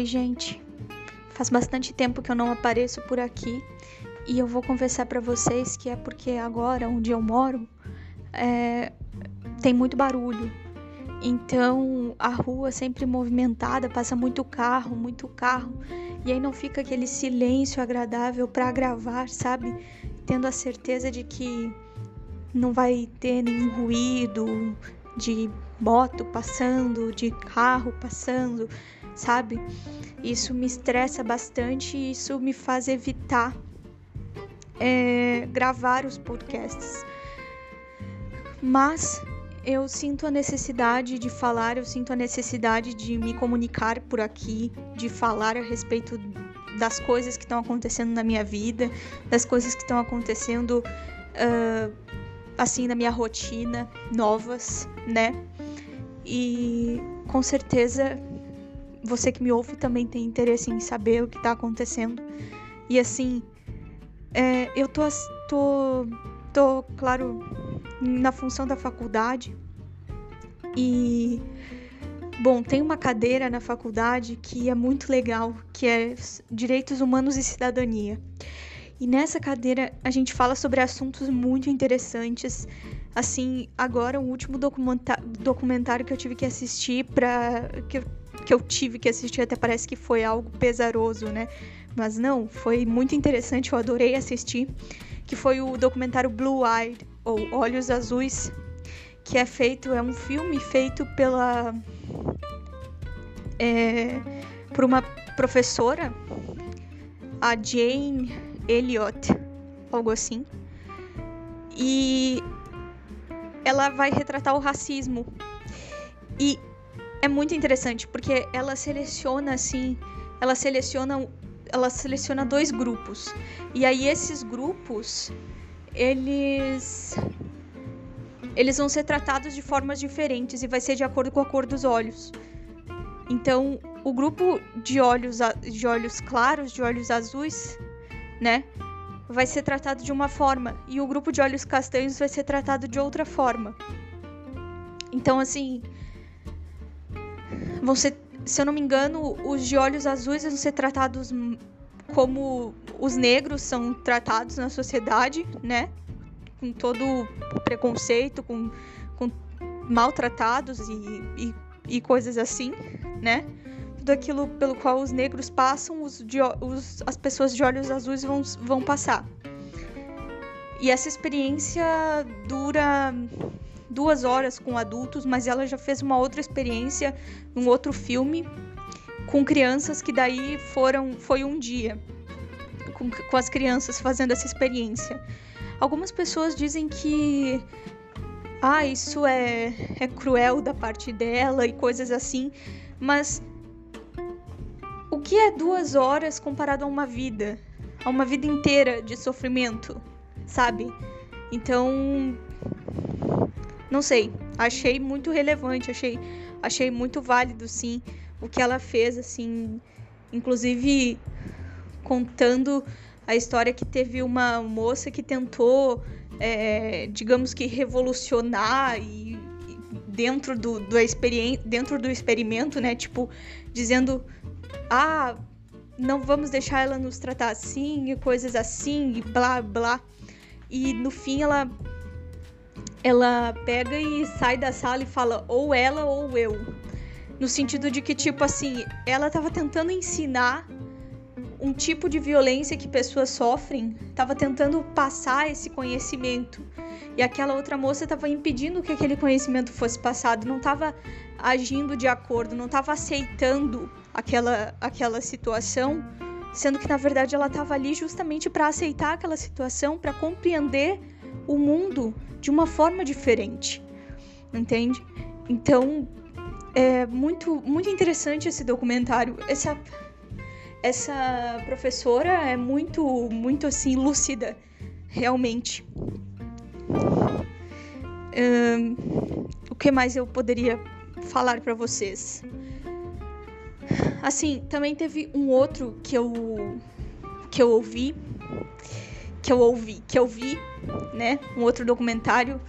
Oi, gente. Faz bastante tempo que eu não apareço por aqui e eu vou confessar para vocês que é porque agora, onde eu moro, é... tem muito barulho. Então a rua sempre movimentada, passa muito carro, muito carro, e aí não fica aquele silêncio agradável para gravar, sabe? Tendo a certeza de que não vai ter nenhum ruído de moto passando, de carro passando, sabe? Isso me estressa bastante e isso me faz evitar é, gravar os podcasts. Mas eu sinto a necessidade de falar, eu sinto a necessidade de me comunicar por aqui, de falar a respeito das coisas que estão acontecendo na minha vida, das coisas que estão acontecendo uh, assim na minha rotina, novas, né? E com certeza você que me ouve também tem interesse em saber o que tá acontecendo. E assim, é, eu tô, tô, tô, claro, na função da faculdade. E, bom, tem uma cadeira na faculdade que é muito legal, que é Direitos Humanos e Cidadania. E nessa cadeira a gente fala sobre assuntos muito interessantes. Assim, agora o último documentário que eu tive que assistir para que eu que eu tive que assistir até parece que foi algo pesaroso, né? Mas não, foi muito interessante, eu adorei assistir, que foi o documentário Blue Eyed, ou Olhos Azuis, que é feito, é um filme feito pela... É, por uma professora, a Jane Elliott, algo assim. E ela vai retratar o racismo. E é muito interessante porque ela seleciona assim, ela seleciona ela seleciona dois grupos. E aí esses grupos eles eles vão ser tratados de formas diferentes e vai ser de acordo com a cor dos olhos. Então, o grupo de olhos de olhos claros, de olhos azuis, né, vai ser tratado de uma forma e o grupo de olhos castanhos vai ser tratado de outra forma. Então, assim, vão ser, se eu não me engano, os de olhos azuis vão ser tratados como os negros são tratados na sociedade, né? Com todo preconceito, com, com maltratados e, e, e coisas assim, né? Tudo aquilo pelo qual os negros passam, os, de, os as pessoas de olhos azuis vão, vão passar. E essa experiência dura duas horas com adultos, mas ela já fez uma outra experiência num outro filme com crianças que daí foram foi um dia com, com as crianças fazendo essa experiência. Algumas pessoas dizem que ah, isso é, é cruel da parte dela e coisas assim, mas o que é duas horas comparado a uma vida? A uma vida inteira de sofrimento, sabe? Então, não sei, achei muito relevante, achei, achei muito válido, sim, o que ela fez, assim, inclusive contando a história que teve uma moça que tentou, é, digamos que revolucionar e, dentro do, do dentro do experimento, né, tipo, dizendo, ah, não vamos deixar ela nos tratar assim e coisas assim e blá blá. E no fim ela ela pega e sai da sala e fala ou ela ou eu. No sentido de que, tipo assim, ela tava tentando ensinar um tipo de violência que pessoas sofrem, tava tentando passar esse conhecimento. E aquela outra moça tava impedindo que aquele conhecimento fosse passado, não tava agindo de acordo, não tava aceitando aquela, aquela situação, sendo que na verdade ela tava ali justamente para aceitar aquela situação, para compreender o mundo de uma forma diferente, entende? Então é muito muito interessante esse documentário. Essa essa professora é muito muito assim lúcida, realmente. o que mais eu poderia falar para vocês? Assim, também teve um outro que eu que eu ouvi que eu ouvi, que eu vi, né, um outro documentário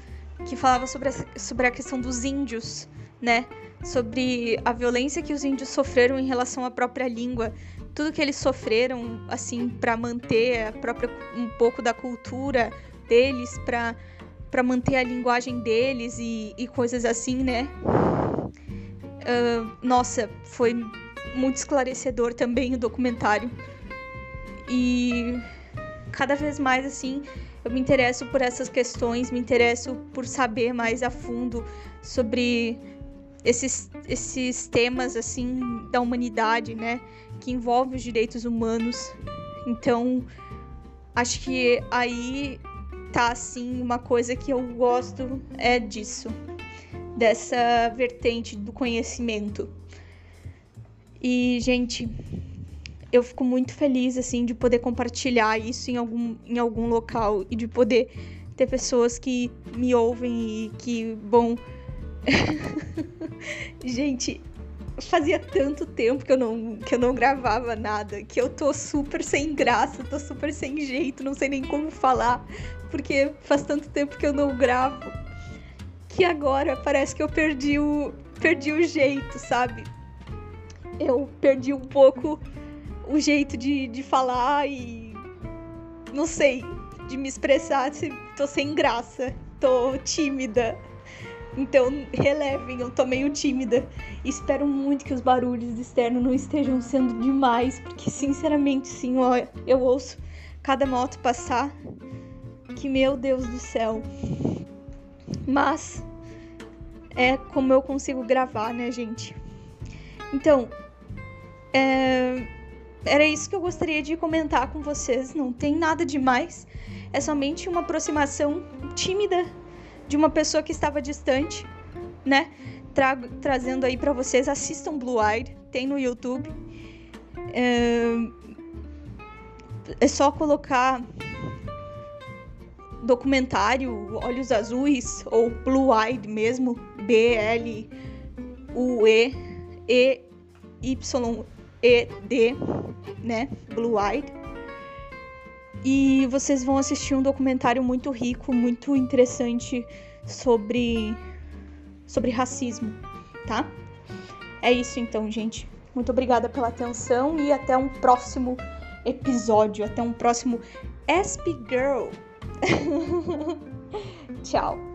que falava sobre a, sobre a questão dos índios né? Sobre a violência que os índios sofreram em relação à própria língua, tudo que eles sofreram, assim, para manter a própria um pouco da cultura deles, para para manter a linguagem deles e, e coisas assim, né? Uh, nossa, foi muito esclarecedor também o documentário. E cada vez mais assim eu me interesso por essas questões, me interesso por saber mais a fundo sobre esses, esses temas assim da humanidade, né, que envolvem os direitos humanos. Então, acho que aí tá assim uma coisa que eu gosto é disso, dessa vertente do conhecimento. E, gente, eu fico muito feliz assim de poder compartilhar isso em algum, em algum local e de poder ter pessoas que me ouvem e que vão Gente, fazia tanto tempo que eu não que eu não gravava nada, que eu tô super sem graça, tô super sem jeito, não sei nem como falar, porque faz tanto tempo que eu não gravo que agora parece que eu perdi o perdi o jeito, sabe? Eu perdi um pouco o jeito de, de falar e. Não sei, de me expressar. Tô sem graça, tô tímida. Então, relevem, eu tô meio tímida. Espero muito que os barulhos externos não estejam sendo demais, porque sinceramente, sim, ó, eu ouço cada moto passar. Que meu Deus do céu. Mas é como eu consigo gravar, né, gente? Então, é, era isso que eu gostaria de comentar com vocês. Não tem nada demais. É somente uma aproximação tímida de uma pessoa que estava distante, né? Trago, trazendo aí para vocês. Assistam Blue Eyed, tem no YouTube. É, é só colocar documentário Olhos Azuis ou Blue Eyed mesmo, B L U E E Y E-D, né? Blue Eyed. E vocês vão assistir um documentário muito rico, muito interessante sobre sobre racismo, tá? É isso então, gente. Muito obrigada pela atenção e até um próximo episódio, até um próximo SP Girl. Tchau.